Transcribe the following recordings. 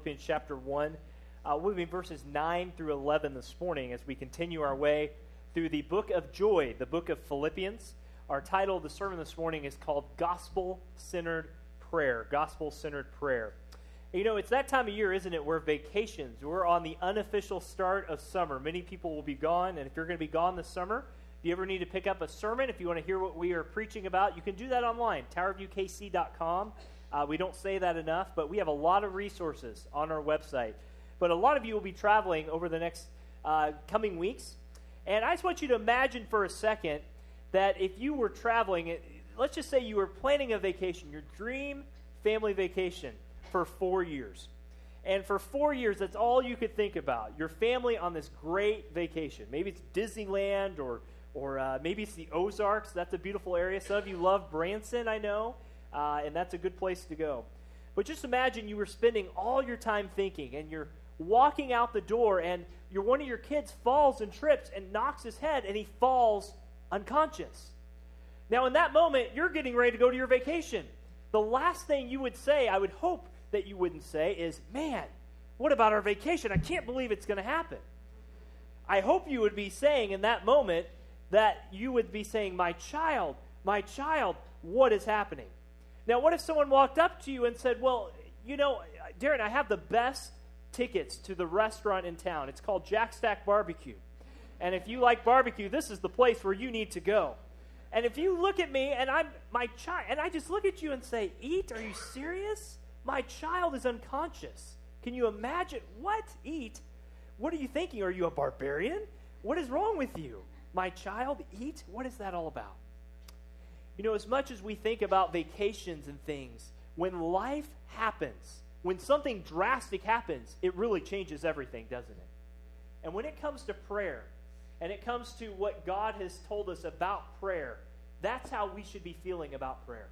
Philippians chapter 1. Uh, we'll be verses 9 through 11 this morning as we continue our way through the book of joy, the book of Philippians. Our title of the sermon this morning is called Gospel Centered Prayer. Gospel Centered Prayer. You know, it's that time of year, isn't it, where vacations, we're on the unofficial start of summer. Many people will be gone, and if you're going to be gone this summer, if you ever need to pick up a sermon, if you want to hear what we are preaching about, you can do that online, towerviewkc.com. Uh, we don't say that enough, but we have a lot of resources on our website. But a lot of you will be traveling over the next uh, coming weeks. And I just want you to imagine for a second that if you were traveling, let's just say you were planning a vacation, your dream family vacation for four years. And for four years, that's all you could think about. Your family on this great vacation. Maybe it's Disneyland or, or uh, maybe it's the Ozarks. That's a beautiful area. Some of you love Branson, I know, uh, and that's a good place to go. But just imagine you were spending all your time thinking, and you're walking out the door, and your, one of your kids falls and trips and knocks his head, and he falls unconscious. Now, in that moment, you're getting ready to go to your vacation. The last thing you would say, I would hope that you wouldn't say, is, Man, what about our vacation? I can't believe it's going to happen. I hope you would be saying in that moment that you would be saying, My child, my child, what is happening? Now, what if someone walked up to you and said, Well, you know, Darren, I have the best tickets to the restaurant in town. It's called Jack Stack Barbecue. And if you like barbecue, this is the place where you need to go. And if you look at me and I'm my child, and I just look at you and say, Eat? Are you serious? My child is unconscious. Can you imagine? What? Eat? What are you thinking? Are you a barbarian? What is wrong with you? My child, eat? What is that all about? You know, as much as we think about vacations and things, when life happens, when something drastic happens, it really changes everything, doesn't it? And when it comes to prayer, and it comes to what God has told us about prayer, that's how we should be feeling about prayer.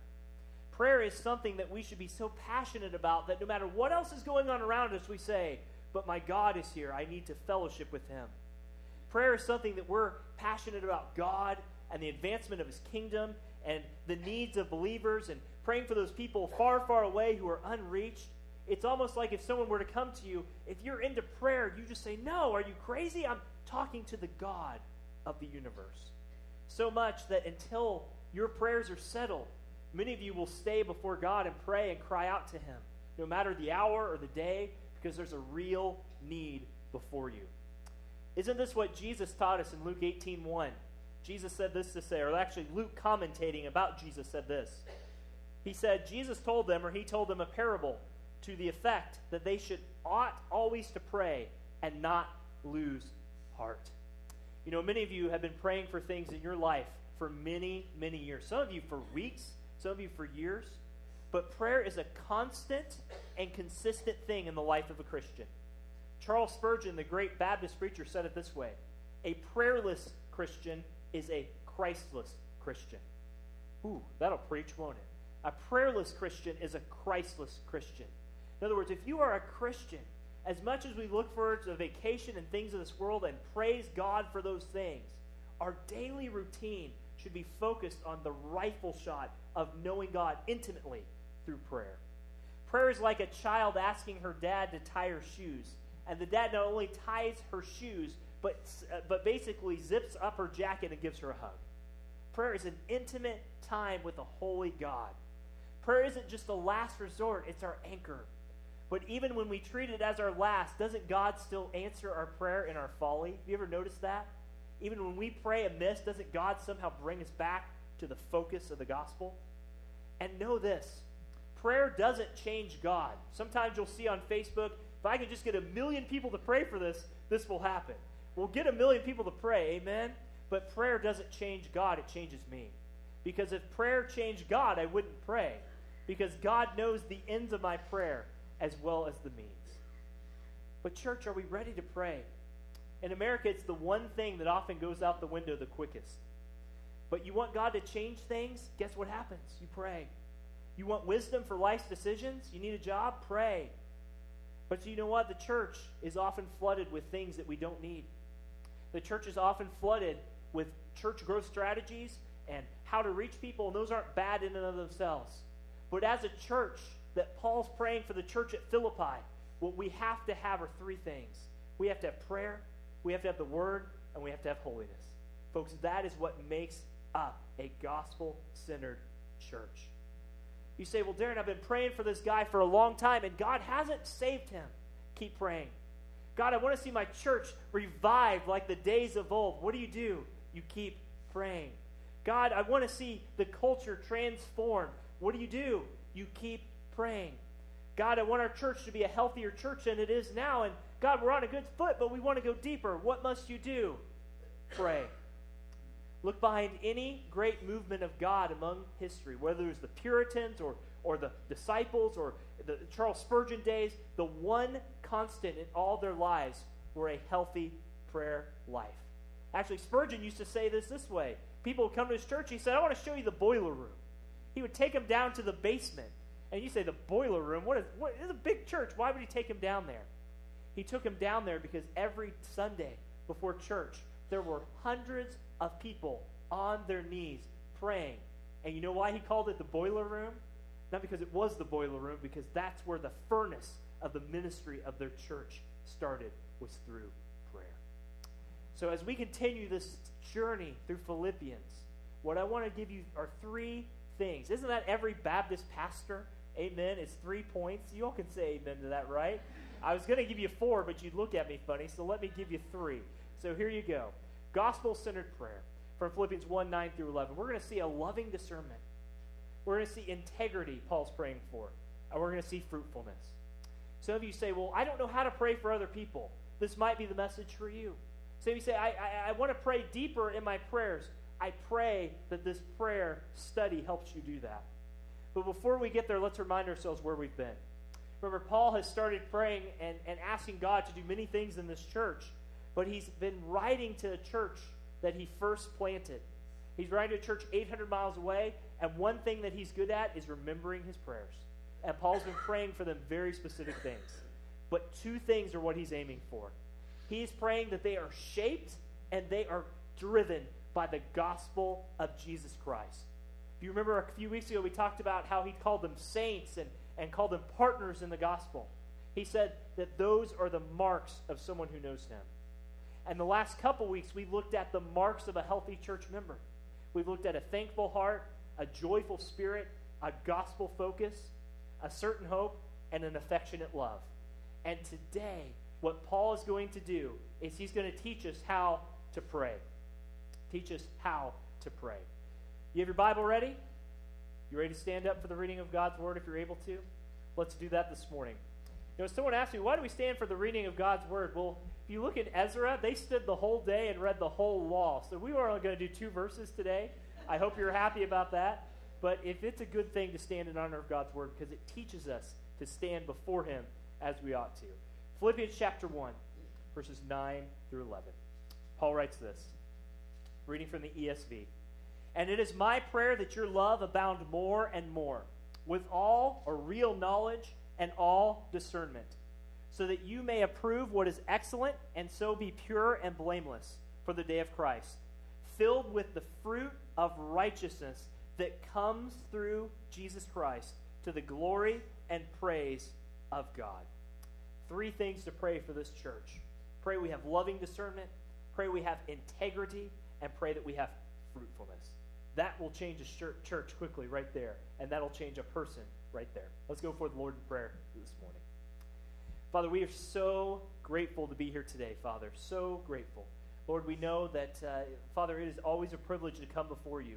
Prayer is something that we should be so passionate about that no matter what else is going on around us, we say, But my God is here. I need to fellowship with Him. Prayer is something that we're passionate about God and the advancement of His kingdom and the needs of believers and praying for those people far, far away who are unreached. It's almost like if someone were to come to you, if you're into prayer, you just say, No, are you crazy? I'm talking to the God of the universe. So much that until your prayers are settled, many of you will stay before God and pray and cry out to Him, no matter the hour or the day, because there's a real need before you. Isn't this what Jesus taught us in Luke 18 1? Jesus said this to say, or actually, Luke commentating about Jesus said this. He said, Jesus told them, or he told them a parable to the effect that they should ought always to pray and not lose heart. You know, many of you have been praying for things in your life for many, many years. Some of you for weeks, some of you for years. But prayer is a constant and consistent thing in the life of a Christian. Charles Spurgeon, the great Baptist preacher, said it this way A prayerless Christian is a Christless Christian. Ooh, that'll preach, won't it? A prayerless Christian is a Christless Christian. In other words, if you are a Christian, as much as we look forward to vacation and things of this world and praise God for those things, our daily routine should be focused on the rifle shot of knowing God intimately through prayer. Prayer is like a child asking her dad to tie her shoes. And the dad not only ties her shoes, but, uh, but basically zips up her jacket and gives her a hug. Prayer is an intimate time with a holy God. Prayer isn't just a last resort, it's our anchor. But even when we treat it as our last, doesn't God still answer our prayer in our folly? Have you ever noticed that? Even when we pray amiss, doesn't God somehow bring us back to the focus of the gospel? And know this prayer doesn't change God. Sometimes you'll see on Facebook, if I can just get a million people to pray for this, this will happen. We'll get a million people to pray, amen? But prayer doesn't change God, it changes me. Because if prayer changed God, I wouldn't pray. Because God knows the ends of my prayer as well as the means. But, church, are we ready to pray? In America, it's the one thing that often goes out the window the quickest. But you want God to change things? Guess what happens? You pray. You want wisdom for life's decisions? You need a job? Pray. But you know what? The church is often flooded with things that we don't need. The church is often flooded with church growth strategies and how to reach people, and those aren't bad in and of themselves. But as a church, that Paul's praying for the church at Philippi, what we have to have are three things we have to have prayer, we have to have the Word, and we have to have holiness. Folks, that is what makes up a gospel centered church. You say, Well, Darren, I've been praying for this guy for a long time, and God hasn't saved him. Keep praying. God, I want to see my church revived like the days of old. What do you do? You keep praying. God, I want to see the culture transformed. What do you do? You keep praying. God, I want our church to be a healthier church than it is now. And God, we're on a good foot, but we want to go deeper. What must you do? Pray. Look behind any great movement of God among history, whether it was the Puritans or, or the disciples or the Charles Spurgeon days, the one constant in all their lives were a healthy prayer life. Actually, Spurgeon used to say this this way. People would come to his church, he said, I want to show you the boiler room. He would take them down to the basement. And you say, the boiler room? What is, what is a big church? Why would he take him down there? He took him down there because every Sunday before church, there were hundreds of people on their knees praying. And you know why he called it the boiler room? Not because it was the boiler room, because that's where the furnace of the ministry of their church started, was through prayer. So as we continue this journey through Philippians, what I want to give you are three things. Isn't that every Baptist pastor? Amen. It's three points. You all can say amen to that, right? I was going to give you four, but you'd look at me funny, so let me give you three. So here you go. Gospel centered prayer from Philippians 1 9 through 11. We're going to see a loving discernment. We're going to see integrity, Paul's praying for. And we're going to see fruitfulness. Some of you say, Well, I don't know how to pray for other people. This might be the message for you. Some of you say, I, I, I want to pray deeper in my prayers. I pray that this prayer study helps you do that. But before we get there, let's remind ourselves where we've been. Remember, Paul has started praying and, and asking God to do many things in this church but he's been writing to a church that he first planted. He's writing to a church 800 miles away, and one thing that he's good at is remembering his prayers. And Paul's been praying for them very specific things. But two things are what he's aiming for. He's praying that they are shaped and they are driven by the gospel of Jesus Christ. If you remember a few weeks ago, we talked about how he called them saints and, and called them partners in the gospel. He said that those are the marks of someone who knows him. And the last couple weeks, we've looked at the marks of a healthy church member. We've looked at a thankful heart, a joyful spirit, a gospel focus, a certain hope, and an affectionate love. And today, what Paul is going to do is he's going to teach us how to pray. Teach us how to pray. You have your Bible ready? You ready to stand up for the reading of God's Word if you're able to? Let's do that this morning. You know, someone asked me, why do we stand for the reading of God's Word? Well, if you look at Ezra, they stood the whole day and read the whole law. So we were only going to do two verses today. I hope you're happy about that. But if it's a good thing to stand in honor of God's word because it teaches us to stand before Him as we ought to. Philippians chapter 1, verses 9 through 11. Paul writes this, reading from the ESV. And it is my prayer that your love abound more and more, with all or real knowledge and all discernment so that you may approve what is excellent and so be pure and blameless for the day of Christ, filled with the fruit of righteousness that comes through Jesus Christ to the glory and praise of God. Three things to pray for this church pray we have loving discernment, pray we have integrity, and pray that we have fruitfulness. That will change a church quickly right there, and that'll change a person right there. Let's go for the Lord in prayer this morning. Father, we are so grateful to be here today, Father. So grateful. Lord, we know that, uh, Father, it is always a privilege to come before you.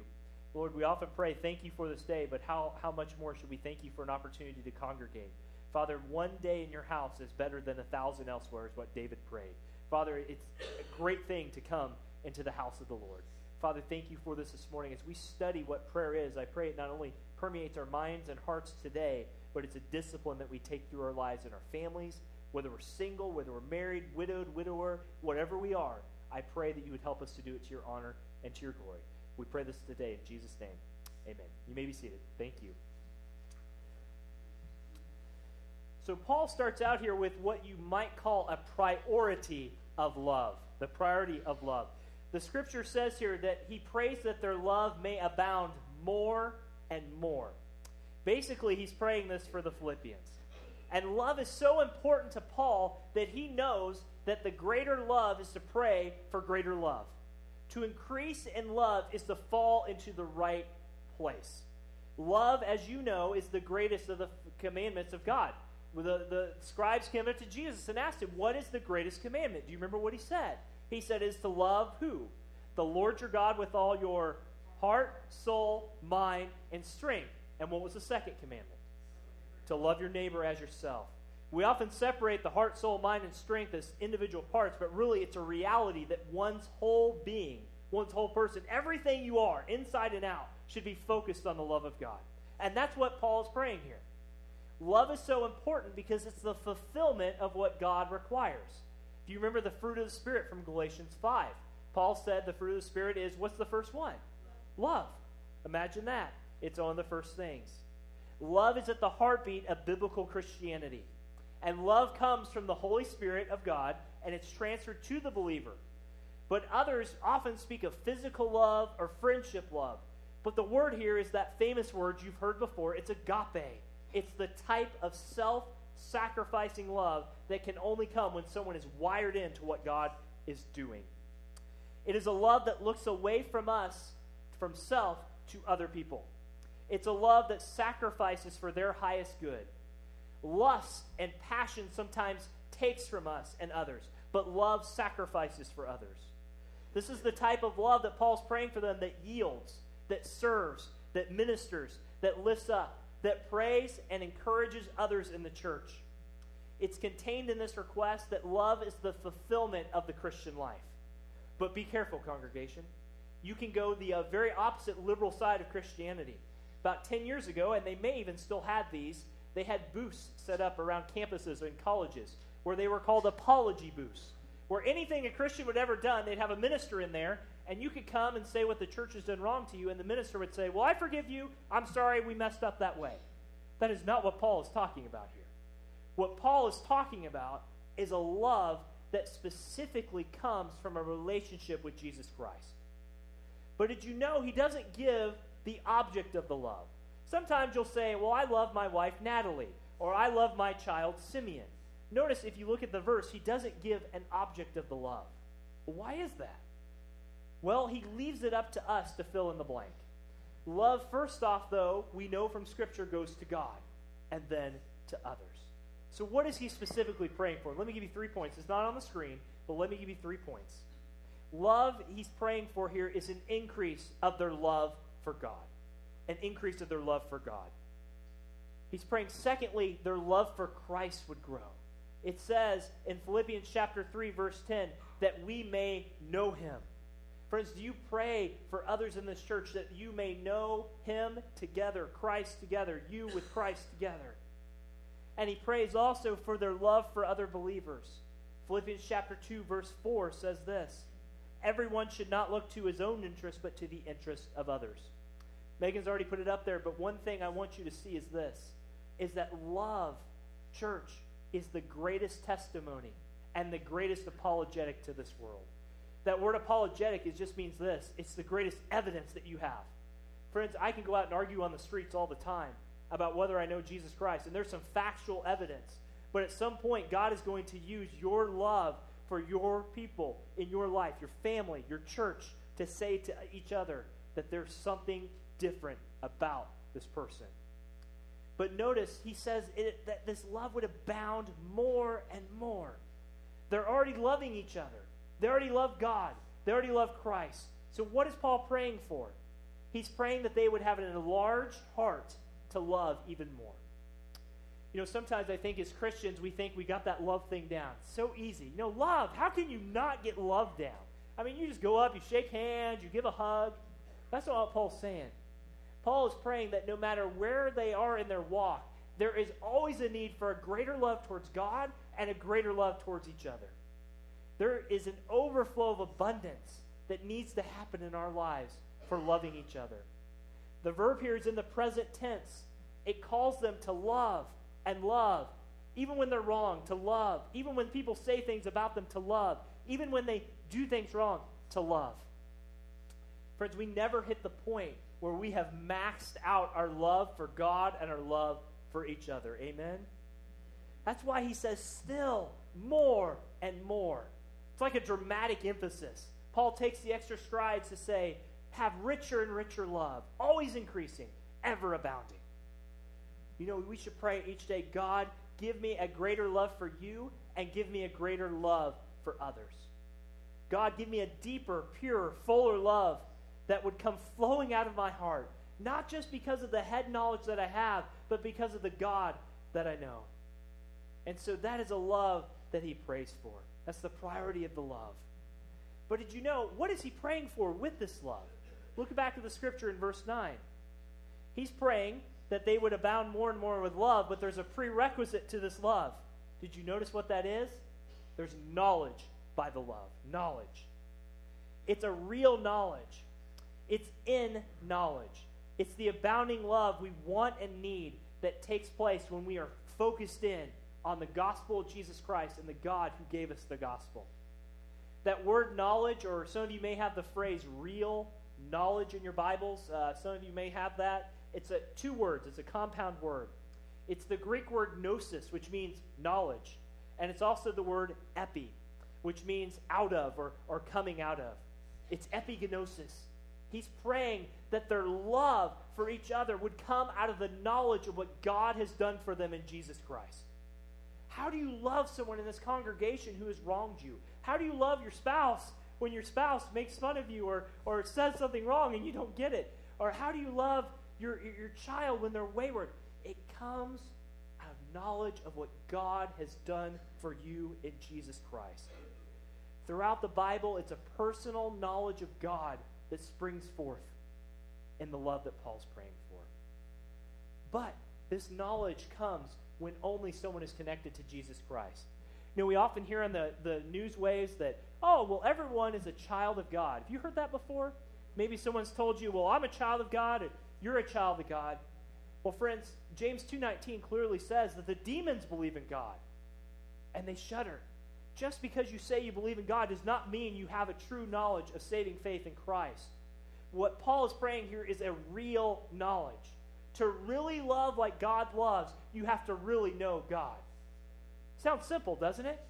Lord, we often pray, thank you for this day, but how, how much more should we thank you for an opportunity to congregate? Father, one day in your house is better than a thousand elsewhere, is what David prayed. Father, it's a great thing to come into the house of the Lord. Father, thank you for this this morning. As we study what prayer is, I pray it not only permeates our minds and hearts today, but it's a discipline that we take through our lives and our families, whether we're single, whether we're married, widowed, widower, whatever we are. I pray that you would help us to do it to your honor and to your glory. We pray this today in Jesus' name. Amen. You may be seated. Thank you. So, Paul starts out here with what you might call a priority of love. The priority of love. The scripture says here that he prays that their love may abound more and more. Basically, he's praying this for the Philippians. And love is so important to Paul that he knows that the greater love is to pray for greater love. To increase in love is to fall into the right place. Love, as you know, is the greatest of the commandments of God. The, the scribes came up to Jesus and asked him, What is the greatest commandment? Do you remember what he said? He said, Is to love who? The Lord your God with all your heart, soul, mind, and strength. And what was the second commandment? To love your neighbor as yourself. We often separate the heart, soul, mind, and strength as individual parts, but really it's a reality that one's whole being, one's whole person, everything you are, inside and out, should be focused on the love of God. And that's what Paul is praying here. Love is so important because it's the fulfillment of what God requires. Do you remember the fruit of the Spirit from Galatians 5? Paul said the fruit of the Spirit is what's the first one? Love. Imagine that. It's of the first things. Love is at the heartbeat of biblical Christianity. And love comes from the Holy Spirit of God, and it's transferred to the believer. But others often speak of physical love or friendship love. But the word here is that famous word you've heard before it's agape. It's the type of self sacrificing love that can only come when someone is wired into what God is doing. It is a love that looks away from us, from self, to other people. It's a love that sacrifices for their highest good lust and passion sometimes takes from us and others, but love sacrifices for others. This is the type of love that Paul's praying for them that yields, that serves, that ministers, that lifts up, that prays and encourages others in the church. It's contained in this request that love is the fulfillment of the Christian life. But be careful, congregation. You can go the uh, very opposite liberal side of Christianity. About 10 years ago, and they may even still have these, they had booths set up around campuses and colleges where they were called apology booths. Where anything a Christian would ever done, they'd have a minister in there, and you could come and say what the church has done wrong to you, and the minister would say, Well, I forgive you. I'm sorry we messed up that way. That is not what Paul is talking about here. What Paul is talking about is a love that specifically comes from a relationship with Jesus Christ. But did you know he doesn't give the object of the love? Sometimes you'll say, Well, I love my wife, Natalie, or I love my child, Simeon. Notice if you look at the verse, he doesn't give an object of the love. Why is that? Well, he leaves it up to us to fill in the blank. Love, first off, though, we know from Scripture goes to God and then to others. So, what is he specifically praying for? Let me give you three points. It's not on the screen, but let me give you three points. Love he's praying for here is an increase of their love for God an increase of their love for God. He's praying, secondly, their love for Christ would grow. It says in Philippians chapter 3, verse 10, that we may know him. Friends, do you pray for others in this church that you may know him together, Christ together, you with Christ together? And he prays also for their love for other believers. Philippians chapter 2, verse 4 says this Everyone should not look to his own interest, but to the interest of others. Megan's already put it up there, but one thing I want you to see is this is that love, church, is the greatest testimony and the greatest apologetic to this world. That word apologetic is just means this it's the greatest evidence that you have. Friends, I can go out and argue on the streets all the time about whether I know Jesus Christ, and there's some factual evidence. But at some point, God is going to use your love for your people in your life, your family, your church, to say to each other that there's something different about this person. But notice he says it, that this love would abound more and more. They're already loving each other. They already love God. They already love Christ. So what is Paul praying for? He's praying that they would have an enlarged heart to love even more. You know, sometimes I think as Christians, we think we got that love thing down. So easy. You know, love, how can you not get love down? I mean, you just go up, you shake hands, you give a hug. That's not what Paul's saying. Paul is praying that no matter where they are in their walk, there is always a need for a greater love towards God and a greater love towards each other. There is an overflow of abundance that needs to happen in our lives for loving each other. The verb here is in the present tense. It calls them to love and love, even when they're wrong, to love, even when people say things about them, to love, even when they do things wrong, to love. Friends, we never hit the point where we have maxed out our love for God and our love for each other. Amen? That's why he says still, more, and more. It's like a dramatic emphasis. Paul takes the extra strides to say, have richer and richer love, always increasing, ever abounding. You know, we should pray each day God, give me a greater love for you and give me a greater love for others. God, give me a deeper, purer, fuller love that would come flowing out of my heart, not just because of the head knowledge that I have, but because of the God that I know. And so that is a love that he prays for. That's the priority of the love. But did you know, what is he praying for with this love? Look back to the scripture in verse 9. He's praying that they would abound more and more with love, but there's a prerequisite to this love. Did you notice what that is? There's knowledge by the love. Knowledge. It's a real knowledge. It's in knowledge. It's the abounding love we want and need that takes place when we are focused in on the gospel of Jesus Christ and the God who gave us the gospel. That word knowledge, or some of you may have the phrase real knowledge in your Bibles. Uh, some of you may have that. It's a, two words, it's a compound word. It's the Greek word gnosis, which means knowledge. And it's also the word epi, which means out of or, or coming out of. It's epigenosis. He's praying that their love for each other would come out of the knowledge of what God has done for them in Jesus Christ. How do you love someone in this congregation who has wronged you? How do you love your spouse when your spouse makes fun of you or, or says something wrong and you don't get it? Or how do you love your, your child when they're wayward? It comes out of knowledge of what God has done for you in Jesus Christ. Throughout the Bible, it's a personal knowledge of God that springs forth in the love that Paul's praying for. But this knowledge comes when only someone is connected to Jesus Christ. You know, we often hear on the, the news waves that, oh, well, everyone is a child of God. Have you heard that before? Maybe someone's told you, well, I'm a child of God, and you're a child of God. Well, friends, James 2.19 clearly says that the demons believe in God, and they shudder. Just because you say you believe in God does not mean you have a true knowledge of saving faith in Christ. What Paul is praying here is a real knowledge. To really love like God loves, you have to really know God. Sounds simple, doesn't it?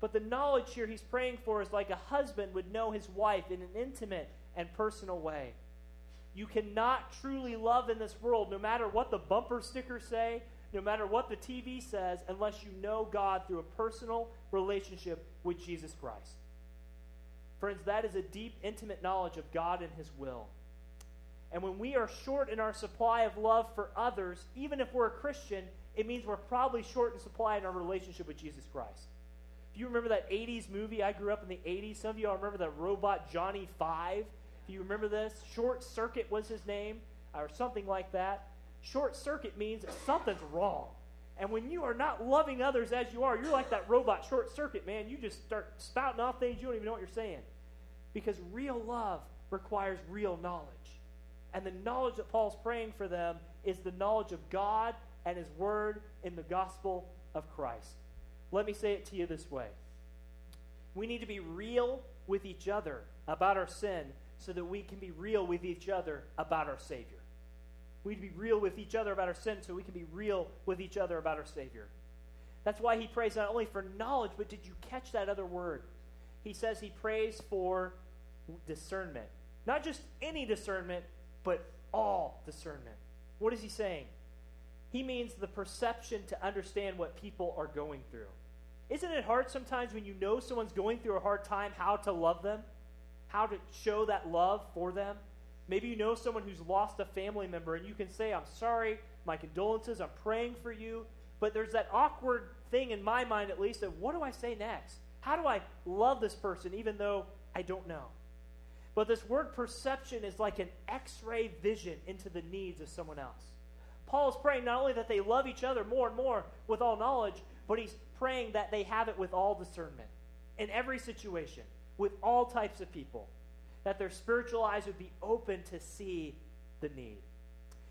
But the knowledge here he's praying for is like a husband would know his wife in an intimate and personal way. You cannot truly love in this world, no matter what the bumper stickers say, no matter what the TV says, unless you know God through a personal relationship with Jesus Christ. Friends, that is a deep, intimate knowledge of God and His will. And when we are short in our supply of love for others, even if we're a Christian, it means we're probably short in supply in our relationship with Jesus Christ. If you remember that 80s movie, I grew up in the 80s. Some of you all remember that robot Johnny Five. If you remember this, Short Circuit was his name, or something like that. Short circuit means something's wrong. And when you are not loving others as you are, you're like that robot short circuit, man. You just start spouting off things you don't even know what you're saying. Because real love requires real knowledge. And the knowledge that Paul's praying for them is the knowledge of God and His Word in the gospel of Christ. Let me say it to you this way we need to be real with each other about our sin so that we can be real with each other about our Savior. We need to be real with each other about our sin so we can be real with each other about our Savior. That's why he prays not only for knowledge, but did you catch that other word? He says he prays for discernment. Not just any discernment, but all discernment. What is he saying? He means the perception to understand what people are going through. Isn't it hard sometimes when you know someone's going through a hard time how to love them? How to show that love for them? Maybe you know someone who's lost a family member and you can say, I'm sorry, my condolences, I'm praying for you. But there's that awkward thing in my mind, at least, of what do I say next? How do I love this person even though I don't know? But this word perception is like an x ray vision into the needs of someone else. Paul is praying not only that they love each other more and more with all knowledge, but he's praying that they have it with all discernment in every situation, with all types of people that their spiritual eyes would be open to see the need.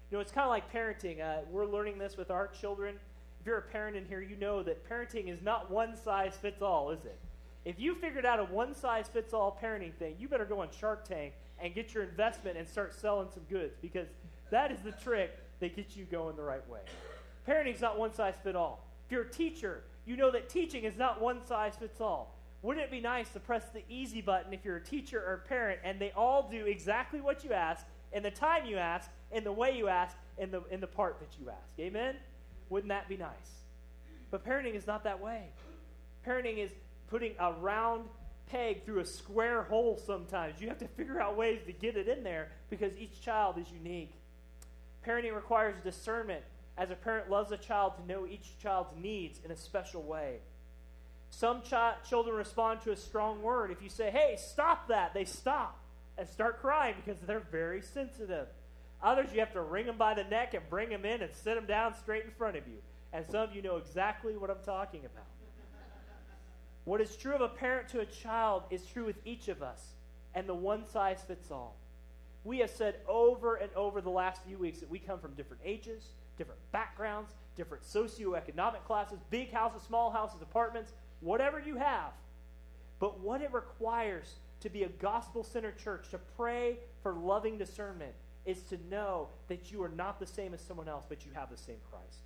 You know, it's kind of like parenting. Uh, we're learning this with our children. If you're a parent in here, you know that parenting is not one size fits all, is it? If you figured out a one size fits all parenting thing, you better go on Shark Tank and get your investment and start selling some goods because that is the trick that gets you going the right way. Parenting's not one size fits all. If you're a teacher, you know that teaching is not one size fits all. Wouldn't it be nice to press the easy button if you're a teacher or a parent and they all do exactly what you ask, in the time you ask, in the way you ask, in the, in the part that you ask? Amen? Wouldn't that be nice? But parenting is not that way. Parenting is putting a round peg through a square hole sometimes. You have to figure out ways to get it in there because each child is unique. Parenting requires discernment as a parent loves a child to know each child's needs in a special way. Some ch- children respond to a strong word. If you say, hey, stop that, they stop and start crying because they're very sensitive. Others, you have to wring them by the neck and bring them in and sit them down straight in front of you. And some of you know exactly what I'm talking about. what is true of a parent to a child is true with each of us, and the one size fits all. We have said over and over the last few weeks that we come from different ages, different backgrounds, different socioeconomic classes, big houses, small houses, apartments, whatever you have. But what it requires to be a gospel centered church, to pray for loving discernment, is to know that you are not the same as someone else, but you have the same Christ.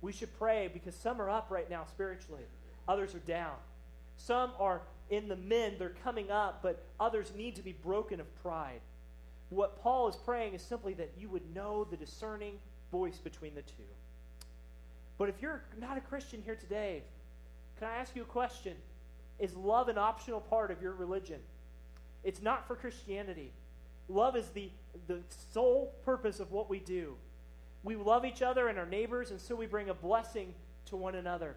We should pray because some are up right now spiritually, others are down. Some are in the men, they're coming up, but others need to be broken of pride. What Paul is praying is simply that you would know the discerning voice between the two. But if you're not a Christian here today, can I ask you a question? Is love an optional part of your religion? It's not for Christianity. Love is the, the sole purpose of what we do. We love each other and our neighbors, and so we bring a blessing to one another.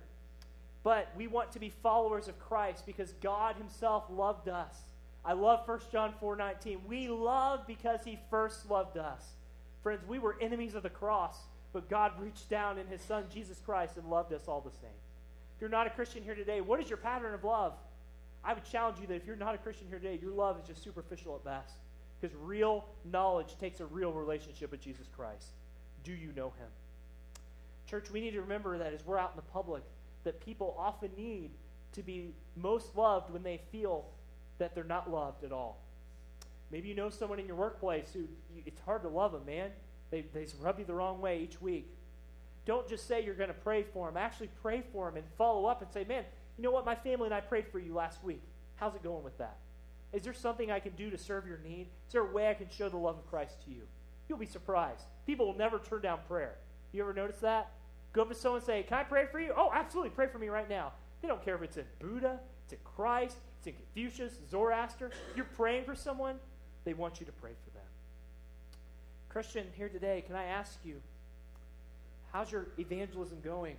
But we want to be followers of Christ because God Himself loved us. I love 1 John 4 19. We love because He first loved us. Friends, we were enemies of the cross, but God reached down in His Son, Jesus Christ, and loved us all the same. You're not a Christian here today, what is your pattern of love? I would challenge you that if you're not a Christian here today, your love is just superficial at best. Because real knowledge takes a real relationship with Jesus Christ. Do you know him? Church, we need to remember that as we're out in the public, that people often need to be most loved when they feel that they're not loved at all. Maybe you know someone in your workplace who it's hard to love them, man. They, they rub you the wrong way each week. Don't just say you're going to pray for them. Actually, pray for them and follow up and say, man, you know what? My family and I prayed for you last week. How's it going with that? Is there something I can do to serve your need? Is there a way I can show the love of Christ to you? You'll be surprised. People will never turn down prayer. You ever notice that? Go up to someone and say, Can I pray for you? Oh, absolutely. Pray for me right now. They don't care if it's in Buddha, it's in Christ, it's in Confucius, Zoroaster. You're praying for someone, they want you to pray for them. Christian, here today, can I ask you, how's your evangelism going?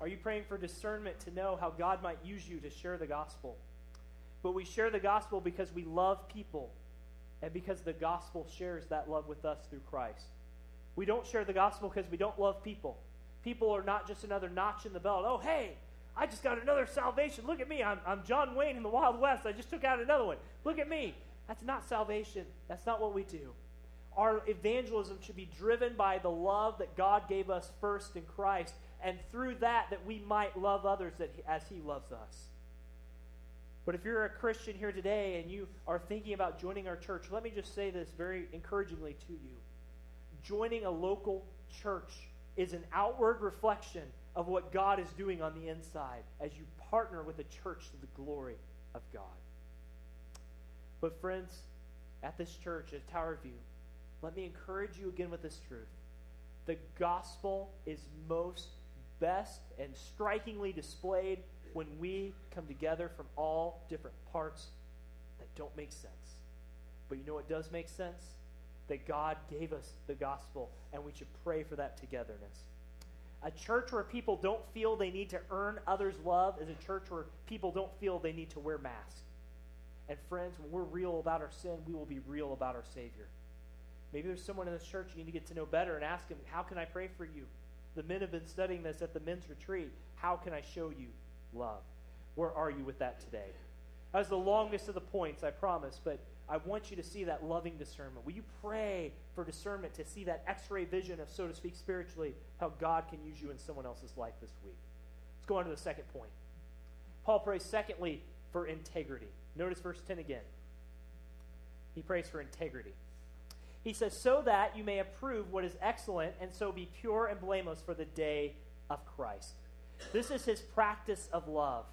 Are you praying for discernment to know how God might use you to share the gospel? But we share the gospel because we love people and because the gospel shares that love with us through Christ. We don't share the gospel because we don't love people. People are not just another notch in the belt. Oh, hey, I just got another salvation. Look at me. I'm, I'm John Wayne in the Wild West. I just took out another one. Look at me. That's not salvation. That's not what we do. Our evangelism should be driven by the love that God gave us first in Christ, and through that, that we might love others that as He loves us. But if you're a Christian here today and you are thinking about joining our church, let me just say this very encouragingly to you. Joining a local church is an outward reflection of what God is doing on the inside as you partner with a church to the glory of God. But, friends, at this church, at Tower View, let me encourage you again with this truth. The gospel is most best and strikingly displayed when we come together from all different parts that don't make sense. But you know what does make sense? That God gave us the gospel, and we should pray for that togetherness. A church where people don't feel they need to earn others' love is a church where people don't feel they need to wear masks. And friends, when we're real about our sin, we will be real about our Savior. Maybe there's someone in this church you need to get to know better and ask him, How can I pray for you? The men have been studying this at the men's retreat. How can I show you love? Where are you with that today? That was the longest of the points, I promise, but I want you to see that loving discernment. Will you pray for discernment to see that x ray vision of, so to speak, spiritually, how God can use you in someone else's life this week? Let's go on to the second point. Paul prays, secondly, for integrity. Notice verse 10 again. He prays for integrity. He says, So that you may approve what is excellent and so be pure and blameless for the day of Christ. This is his practice of love.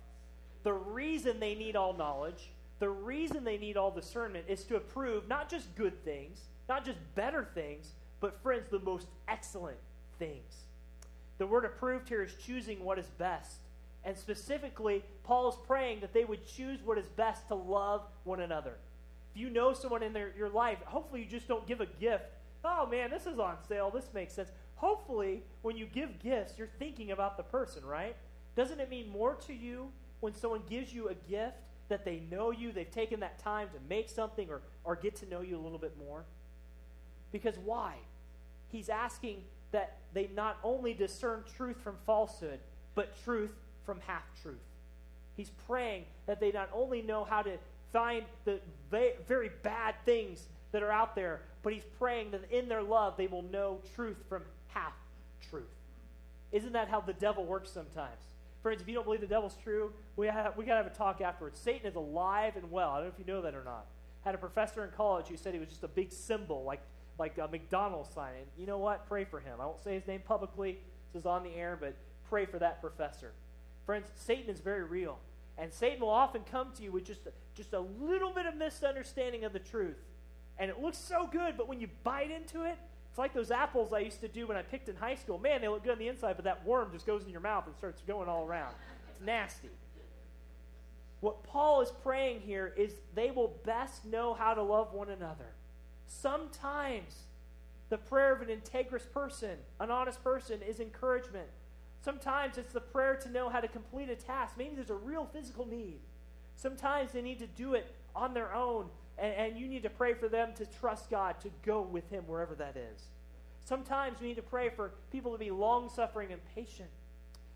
The reason they need all knowledge, the reason they need all discernment is to approve not just good things, not just better things, but, friends, the most excellent things. The word approved here is choosing what is best. And specifically, Paul is praying that they would choose what is best to love one another. You know someone in their, your life, hopefully you just don't give a gift. Oh man, this is on sale. This makes sense. Hopefully, when you give gifts, you're thinking about the person, right? Doesn't it mean more to you when someone gives you a gift that they know you, they've taken that time to make something or, or get to know you a little bit more? Because why? He's asking that they not only discern truth from falsehood, but truth from half truth. He's praying that they not only know how to find the very bad things that are out there, but he's praying that in their love they will know truth from half truth. Isn't that how the devil works sometimes? Friends, if you don't believe the devil's true, we, have, we got to have a talk afterwards. Satan is alive and well. I don't know if you know that or not. Had a professor in college who said he was just a big symbol, like like a McDonald's sign. And you know what? Pray for him. I won't say his name publicly. This is on the air, but pray for that professor. Friends, Satan is very real. And Satan will often come to you with just a, just a little bit of misunderstanding of the truth. And it looks so good, but when you bite into it, it's like those apples I used to do when I picked in high school. Man, they look good on the inside, but that worm just goes in your mouth and starts going all around. It's nasty. What Paul is praying here is they will best know how to love one another. Sometimes the prayer of an integrous person, an honest person, is encouragement. Sometimes it's the prayer to know how to complete a task. Maybe there's a real physical need. Sometimes they need to do it on their own, and, and you need to pray for them to trust God, to go with Him wherever that is. Sometimes we need to pray for people to be long suffering and patient.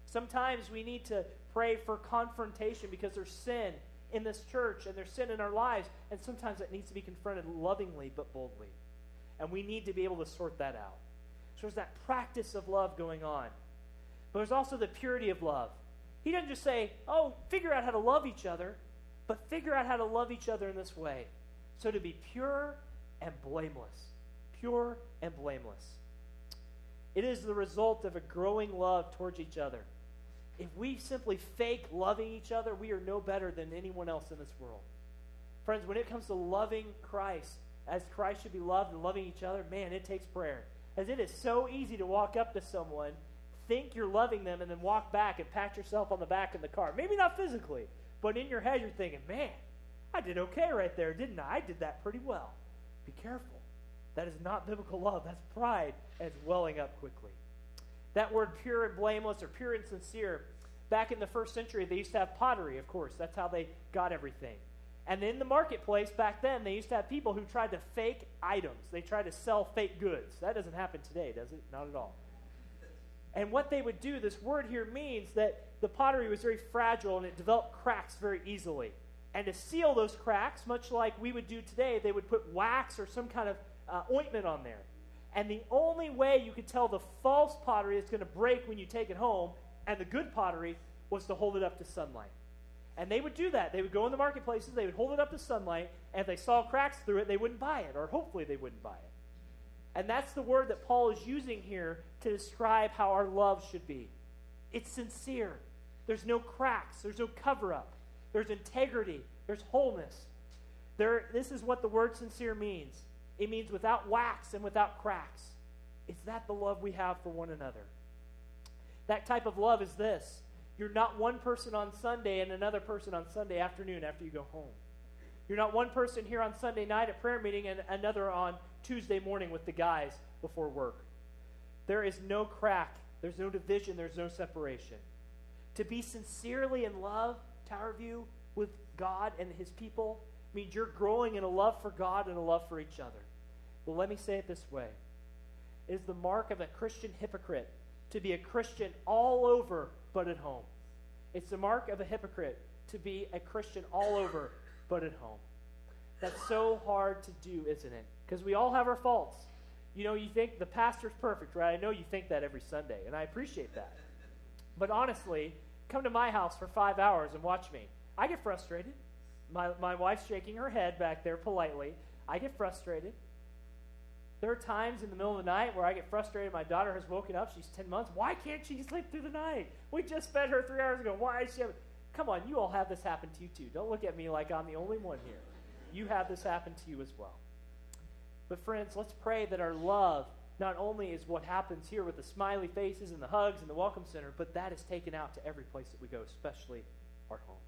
Sometimes we need to pray for confrontation because there's sin in this church and there's sin in our lives, and sometimes it needs to be confronted lovingly but boldly. And we need to be able to sort that out. So there's that practice of love going on. But there's also the purity of love. He doesn't just say, oh, figure out how to love each other, but figure out how to love each other in this way. So to be pure and blameless. Pure and blameless. It is the result of a growing love towards each other if we simply fake loving each other, we are no better than anyone else in this world. Friends, when it comes to loving Christ, as Christ should be loved and loving each other, man, it takes prayer. As it is so easy to walk up to someone, think you're loving them, and then walk back and pat yourself on the back in the car. Maybe not physically, but in your head, you're thinking, man, I did okay right there, didn't I? I did that pretty well. Be careful. That is not biblical love. That's pride, and it's welling up quickly. That word pure and blameless or pure and sincere, back in the first century, they used to have pottery, of course. That's how they got everything. And in the marketplace back then, they used to have people who tried to fake items. They tried to sell fake goods. That doesn't happen today, does it? Not at all. And what they would do, this word here means that the pottery was very fragile and it developed cracks very easily. And to seal those cracks, much like we would do today, they would put wax or some kind of uh, ointment on there. And the only way you could tell the false pottery is going to break when you take it home and the good pottery was to hold it up to sunlight. And they would do that. They would go in the marketplaces, they would hold it up to sunlight, and if they saw cracks through it, they wouldn't buy it, or hopefully they wouldn't buy it. And that's the word that Paul is using here to describe how our love should be. It's sincere. There's no cracks, there's no cover up, there's integrity, there's wholeness. There, this is what the word sincere means it means without wax and without cracks. Is that the love we have for one another? That type of love is this you're not one person on Sunday and another person on Sunday afternoon after you go home. You're not one person here on Sunday night at prayer meeting and another on Tuesday morning with the guys before work. There is no crack, there's no division, there's no separation. To be sincerely in love, Tower View, with God and his people means you're growing in a love for God and a love for each other. Well, let me say it this way it is the mark of a Christian hypocrite to be a Christian all over but at home. It's the mark of a hypocrite to be a Christian all over but at home. That's so hard to do, isn't it? Because we all have our faults. You know, you think the pastor's perfect, right? I know you think that every Sunday, and I appreciate that. But honestly, come to my house for five hours and watch me. I get frustrated. My, my wife's shaking her head back there politely. I get frustrated. There are times in the middle of the night where I get frustrated. My daughter has woken up. She's 10 months. Why can't she sleep through the night? We just fed her three hours ago. Why is she. Come on, you all have this happen to you too. Don't look at me like I'm the only one here. You have this happen to you as well. But, friends, let's pray that our love not only is what happens here with the smiley faces and the hugs and the welcome center, but that is taken out to every place that we go, especially our homes.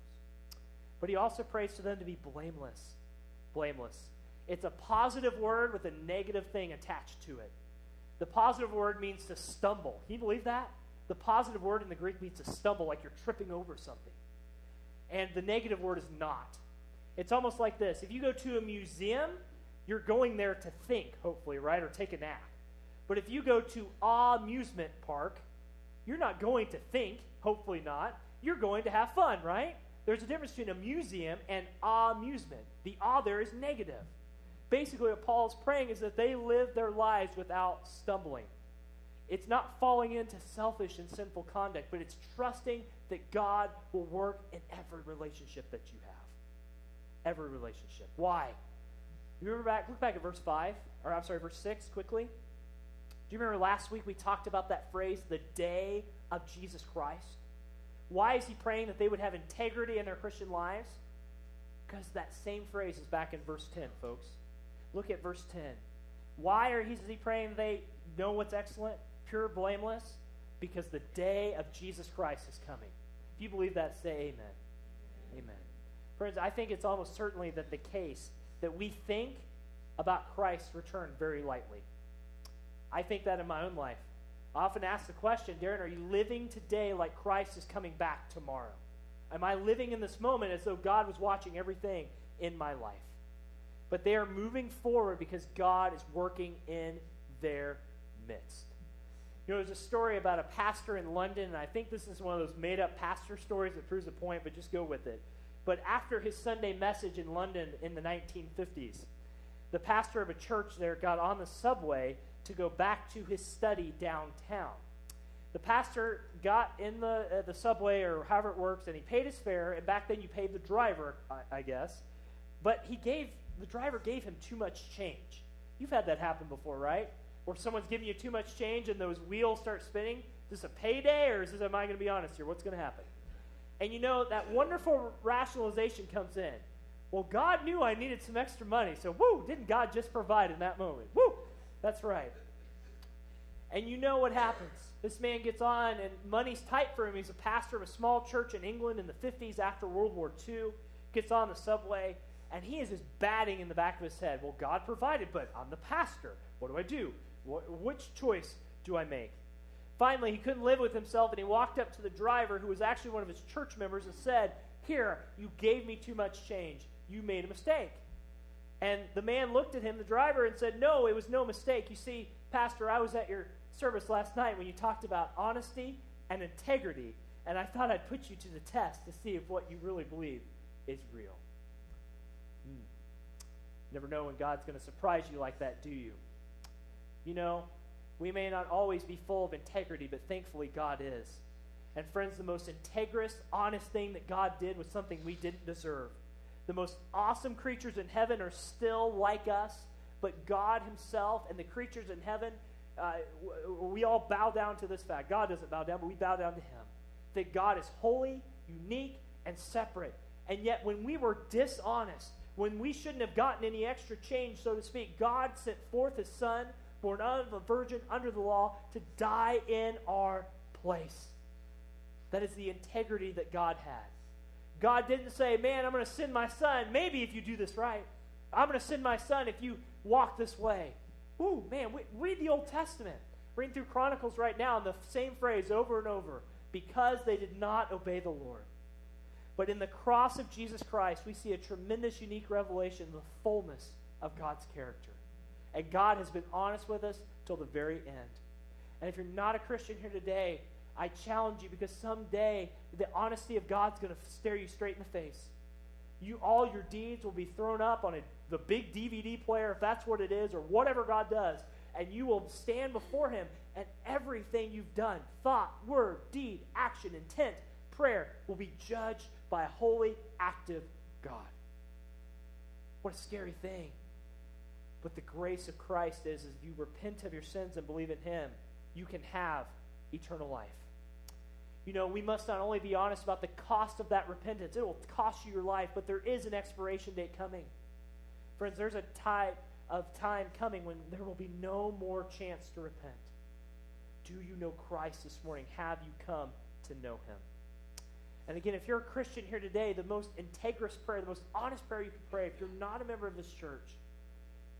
But he also prays to them to be blameless. Blameless. It's a positive word with a negative thing attached to it. The positive word means to stumble. Can you believe that? The positive word in the Greek means to stumble, like you're tripping over something. And the negative word is not. It's almost like this if you go to a museum, you're going there to think, hopefully, right? Or take a nap. But if you go to amusement park, you're not going to think, hopefully not. You're going to have fun, right? There's a difference between a museum and amusement. The awe there is negative. Basically, what Paul's praying is that they live their lives without stumbling. It's not falling into selfish and sinful conduct, but it's trusting that God will work in every relationship that you have. Every relationship. Why? You remember back, look back at verse 5, or I'm sorry, verse 6 quickly. Do you remember last week we talked about that phrase, the day of Jesus Christ? Why is he praying that they would have integrity in their Christian lives? Because that same phrase is back in verse 10, folks. Look at verse 10. Why are he, is he praying they know what's excellent, pure, blameless? Because the day of Jesus Christ is coming. If you believe that, say amen. Amen. Friends, I think it's almost certainly that the case that we think about Christ's return very lightly. I think that in my own life. I often ask the question, Darren, are you living today like Christ is coming back tomorrow? Am I living in this moment as though God was watching everything in my life? But they are moving forward because God is working in their midst. You know, there's a story about a pastor in London, and I think this is one of those made up pastor stories that proves the point, but just go with it. But after his Sunday message in London in the 1950s, the pastor of a church there got on the subway to go back to his study downtown. The pastor got in the, uh, the subway or however it works, and he paid his fare. And back then, you paid the driver, I, I guess. But he gave the driver gave him too much change. You've had that happen before, right? Where someone's giving you too much change and those wheels start spinning. Is this a payday, or is this? Am I going to be honest here? What's going to happen? And you know that wonderful rationalization comes in. Well, God knew I needed some extra money, so woo! Didn't God just provide in that moment? Woo! That's right. And you know what happens. This man gets on, and money's tight for him. He's a pastor of a small church in England in the 50s after World War II. Gets on the subway, and he is just batting in the back of his head. Well, God provided, but I'm the pastor. What do I do? Wh- which choice do I make? Finally, he couldn't live with himself, and he walked up to the driver, who was actually one of his church members, and said, Here, you gave me too much change. You made a mistake. And the man looked at him, the driver, and said, No, it was no mistake. You see, Pastor, I was at your service last night when you talked about honesty and integrity, and I thought I'd put you to the test to see if what you really believe is real. Hmm. Never know when God's going to surprise you like that, do you? You know, we may not always be full of integrity, but thankfully God is. And friends, the most integrous, honest thing that God did was something we didn't deserve. The most awesome creatures in heaven are still like us, but God Himself and the creatures in heaven, uh, we all bow down to this fact. God doesn't bow down, but we bow down to Him. That God is holy, unique, and separate. And yet, when we were dishonest, when we shouldn't have gotten any extra change, so to speak, God sent forth His Son, born of a virgin under the law, to die in our place. That is the integrity that God has. God didn't say, Man, I'm going to send my son, maybe if you do this right. I'm going to send my son if you walk this way. Ooh, man, read the Old Testament. Reading through Chronicles right now, and the same phrase over and over because they did not obey the Lord. But in the cross of Jesus Christ, we see a tremendous, unique revelation the fullness of God's character. And God has been honest with us till the very end. And if you're not a Christian here today, I challenge you because someday the honesty of God's going to stare you straight in the face. You, all your deeds will be thrown up on a, the big DVD player, if that's what it is, or whatever God does, and you will stand before Him, and everything you've done thought, word, deed, action, intent, prayer will be judged by a holy, active God. What a scary thing. But the grace of Christ is, is if you repent of your sins and believe in Him, you can have eternal life. You know, we must not only be honest about the cost of that repentance, it will cost you your life, but there is an expiration date coming. Friends, there's a time of time coming when there will be no more chance to repent. Do you know Christ this morning? Have you come to know him? And again, if you're a Christian here today, the most integrous prayer, the most honest prayer you can pray, if you're not a member of this church,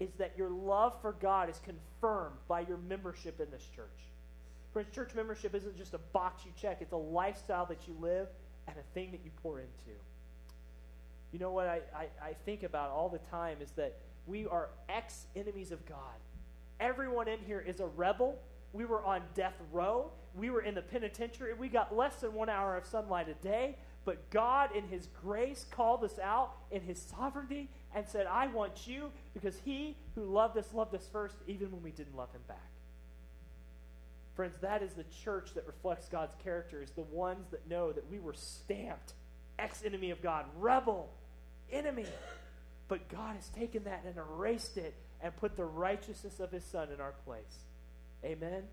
is that your love for God is confirmed by your membership in this church. Church membership isn't just a box you check, it's a lifestyle that you live and a thing that you pour into. You know what I, I, I think about all the time is that we are ex enemies of God. Everyone in here is a rebel. We were on death row. We were in the penitentiary. We got less than one hour of sunlight a day. But God, in His grace, called us out in His sovereignty and said, I want you because He who loved us loved us first, even when we didn't love Him back. Friends, that is the church that reflects God's character, is the ones that know that we were stamped ex enemy of God, rebel, enemy. But God has taken that and erased it and put the righteousness of His Son in our place. Amen?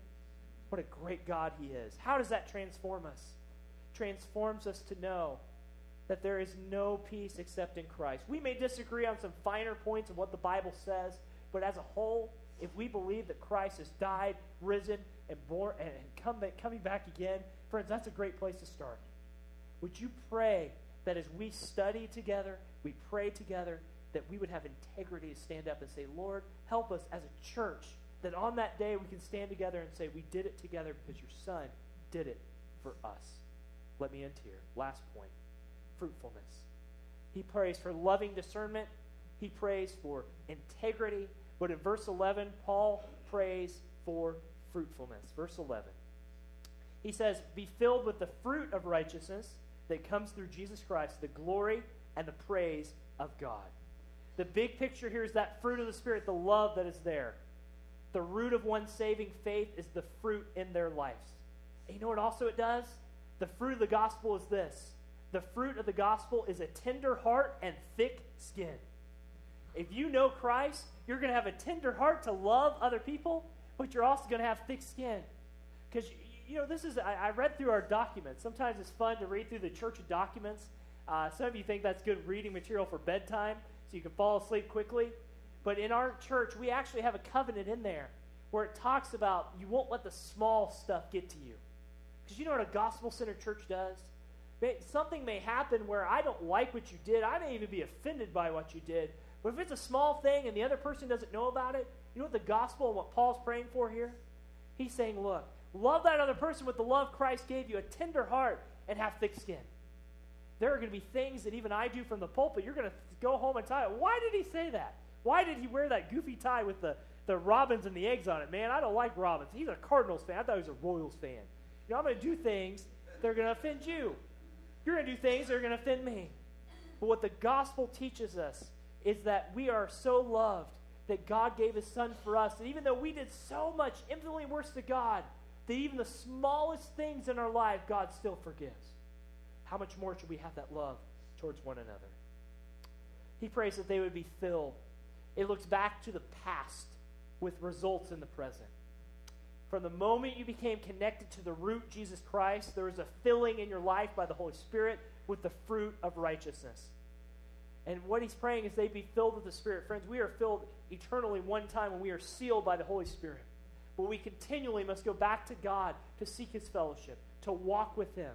What a great God He is. How does that transform us? Transforms us to know that there is no peace except in Christ. We may disagree on some finer points of what the Bible says, but as a whole, if we believe that Christ has died, risen, and born and come coming back again, friends, that's a great place to start. Would you pray that as we study together, we pray together, that we would have integrity to stand up and say, Lord, help us as a church, that on that day we can stand together and say, We did it together because your Son did it for us. Let me end here. Last point fruitfulness. He prays for loving discernment, he prays for integrity. But in verse 11, Paul prays for fruitfulness. Verse 11. He says, Be filled with the fruit of righteousness that comes through Jesus Christ, the glory and the praise of God. The big picture here is that fruit of the Spirit, the love that is there. The root of one's saving faith is the fruit in their lives. And you know what also it does? The fruit of the gospel is this the fruit of the gospel is a tender heart and thick skin. If you know Christ, you're going to have a tender heart to love other people, but you're also going to have thick skin. Because, you know, this is, I, I, read through our documents. Sometimes it's fun to read through the church documents. Uh, some of you think that's good reading material for bedtime so you can fall asleep quickly. But in our church, we actually have a covenant in there where it talks about you won't let the small stuff get to you. Because you know what a gospel centered church does? Something may happen where I don't like what you did. I may even be offended by what you did. But if it's a small thing and the other person doesn't know about it, you know what the gospel and what Paul's praying for here? He's saying, look, love that other person with the love Christ gave you, a tender heart, and have thick skin. There are going to be things that even I do from the pulpit. You're going to go home and tie it. why did he say that? Why did he wear that goofy tie with the, the robins and the eggs on it? Man, I don't like robins. He's a Cardinals fan. I thought he was a Royals fan. You know, I'm going to do things that are going to offend you. You're going to do things that are going to offend me. But what the gospel teaches us is that we are so loved that God gave his son for us. And even though we did so much infinitely worse to God, that even the smallest things in our life, God still forgives. How much more should we have that love towards one another? He prays that they would be filled. It looks back to the past with results in the present. From the moment you became connected to the root, Jesus Christ, there was a filling in your life by the Holy Spirit with the fruit of righteousness. And what he's praying is they be filled with the Spirit. Friends, we are filled eternally one time when we are sealed by the Holy Spirit. But we continually must go back to God to seek his fellowship, to walk with him.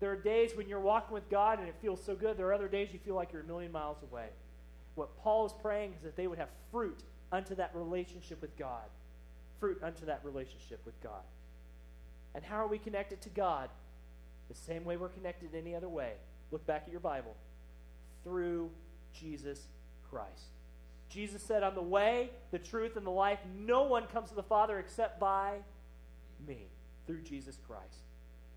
There are days when you're walking with God and it feels so good. There are other days you feel like you're a million miles away. What Paul is praying is that they would have fruit unto that relationship with God. Fruit unto that relationship with God. And how are we connected to God? The same way we're connected any other way. Look back at your Bible. Through Jesus Christ. Jesus said, I'm the way, the truth, and the life. No one comes to the Father except by me, through Jesus Christ.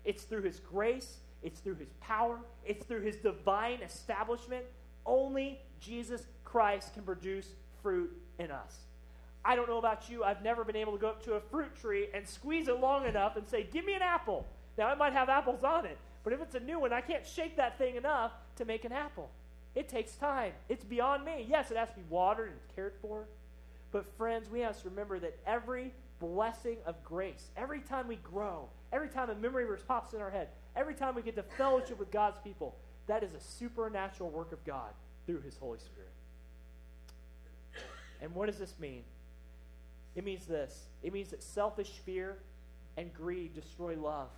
It's through his grace, it's through his power, it's through his divine establishment. Only Jesus Christ can produce fruit in us. I don't know about you, I've never been able to go up to a fruit tree and squeeze it long enough and say, Give me an apple. Now, it might have apples on it, but if it's a new one, I can't shake that thing enough to make an apple. It takes time. It's beyond me. Yes, it has to be watered and cared for. But, friends, we have to remember that every blessing of grace, every time we grow, every time a memory verse pops in our head, every time we get to fellowship with God's people, that is a supernatural work of God through His Holy Spirit. And what does this mean? It means this it means that selfish fear and greed destroy love.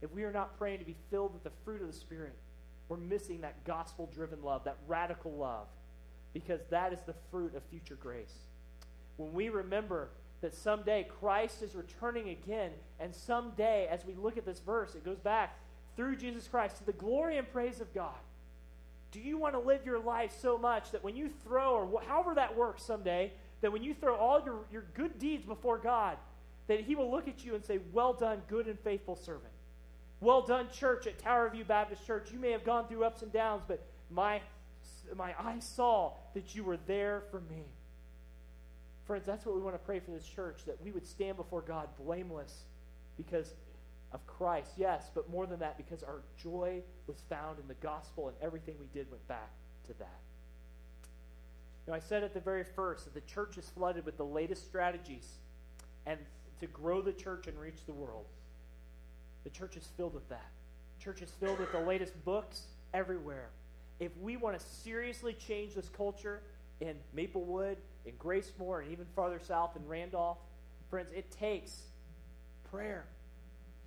If we are not praying to be filled with the fruit of the Spirit, we're missing that gospel driven love, that radical love, because that is the fruit of future grace. When we remember that someday Christ is returning again, and someday, as we look at this verse, it goes back through Jesus Christ to the glory and praise of God. Do you want to live your life so much that when you throw, or however that works someday, that when you throw all your, your good deeds before God, that He will look at you and say, Well done, good and faithful servant. Well done, church at Tower View Baptist Church. You may have gone through ups and downs, but my, my eyes saw that you were there for me. Friends, that's what we want to pray for this church, that we would stand before God blameless because of Christ, yes, but more than that, because our joy was found in the gospel and everything we did went back to that. Now, I said at the very first that the church is flooded with the latest strategies and to grow the church and reach the world. The church is filled with that. The church is filled with the latest books everywhere. If we want to seriously change this culture in Maplewood, in Gracemore, and even farther south in Randolph, friends, it takes prayer.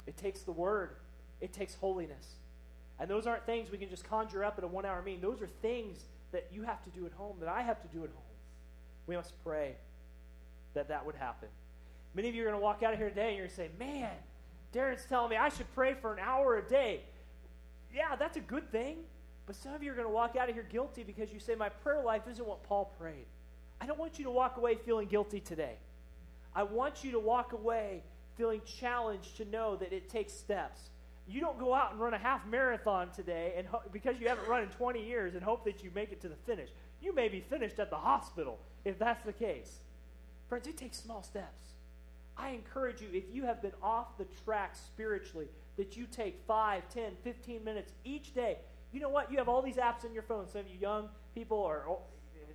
It takes the word. It takes holiness. And those aren't things we can just conjure up at a one hour meeting. Those are things that you have to do at home, that I have to do at home. We must pray that that would happen. Many of you are going to walk out of here today and you're going to say, man, Darren's telling me I should pray for an hour a day. Yeah, that's a good thing. But some of you are going to walk out of here guilty because you say, my prayer life isn't what Paul prayed. I don't want you to walk away feeling guilty today. I want you to walk away feeling challenged to know that it takes steps. You don't go out and run a half marathon today and ho- because you haven't run in 20 years and hope that you make it to the finish. You may be finished at the hospital if that's the case. Friends, it takes small steps. I encourage you, if you have been off the track spiritually, that you take 5, 10, 15 minutes each day. You know what? You have all these apps on your phone. Some of you young people, or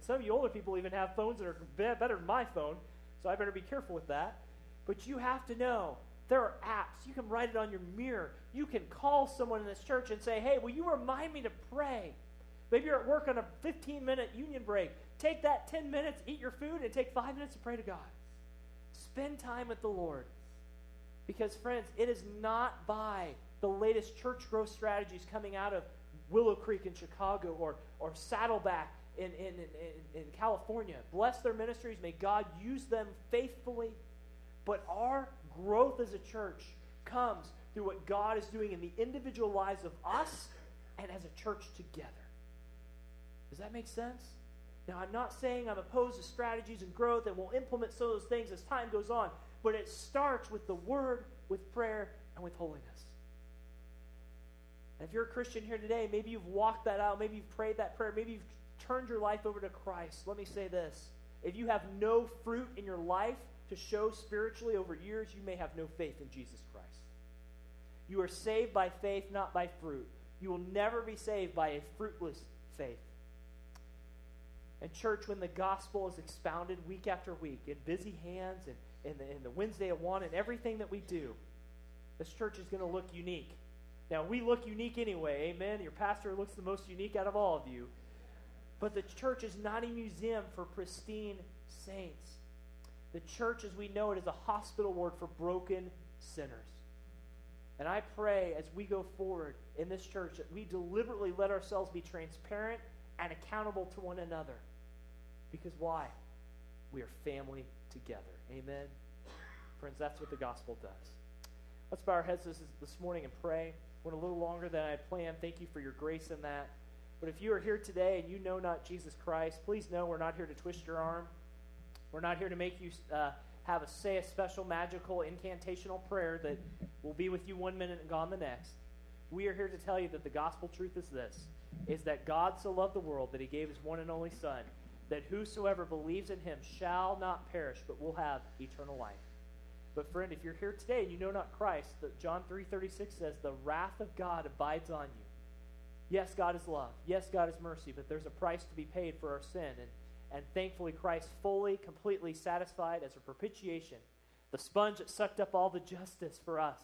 some of you older people, even have phones that are better than my phone, so I better be careful with that. But you have to know there are apps. You can write it on your mirror. You can call someone in this church and say, hey, will you remind me to pray? Maybe you're at work on a 15 minute union break. Take that 10 minutes, eat your food, and take five minutes to pray to God. Spend time with the Lord. Because, friends, it is not by the latest church growth strategies coming out of Willow Creek in Chicago or, or Saddleback in, in, in, in California. Bless their ministries. May God use them faithfully. But our growth as a church comes through what God is doing in the individual lives of us and as a church together. Does that make sense? Now, I'm not saying I'm opposed to strategies and growth and we'll implement some of those things as time goes on, but it starts with the Word, with prayer, and with holiness. And if you're a Christian here today, maybe you've walked that out, maybe you've prayed that prayer, maybe you've turned your life over to Christ. Let me say this if you have no fruit in your life to show spiritually over years, you may have no faith in Jesus Christ. You are saved by faith, not by fruit. You will never be saved by a fruitless faith. And, church, when the gospel is expounded week after week in busy hands and in the, in the Wednesday at 1 and everything that we do, this church is going to look unique. Now, we look unique anyway, amen? Your pastor looks the most unique out of all of you. But the church is not a museum for pristine saints. The church, as we know it, is a hospital word for broken sinners. And I pray as we go forward in this church that we deliberately let ourselves be transparent and accountable to one another. Because why? We are family together. Amen? Friends, that's what the gospel does. Let's bow our heads this, this morning and pray. Went a little longer than I had planned. Thank you for your grace in that. But if you are here today and you know not Jesus Christ, please know we're not here to twist your arm. We're not here to make you uh, have a say a special magical incantational prayer that will be with you one minute and gone the next. We are here to tell you that the gospel truth is this is that God so loved the world that he gave his one and only son that whosoever believes in him shall not perish but will have eternal life. But friend, if you're here today and you know not Christ, that John 3:36 says the wrath of God abides on you. Yes, God is love. Yes, God is mercy, but there's a price to be paid for our sin and and thankfully Christ fully, completely satisfied as a propitiation, the sponge that sucked up all the justice for us.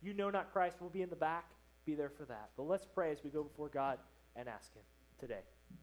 You know not Christ, we'll be in the back. Be there for that. But let's pray as we go before God and ask Him today.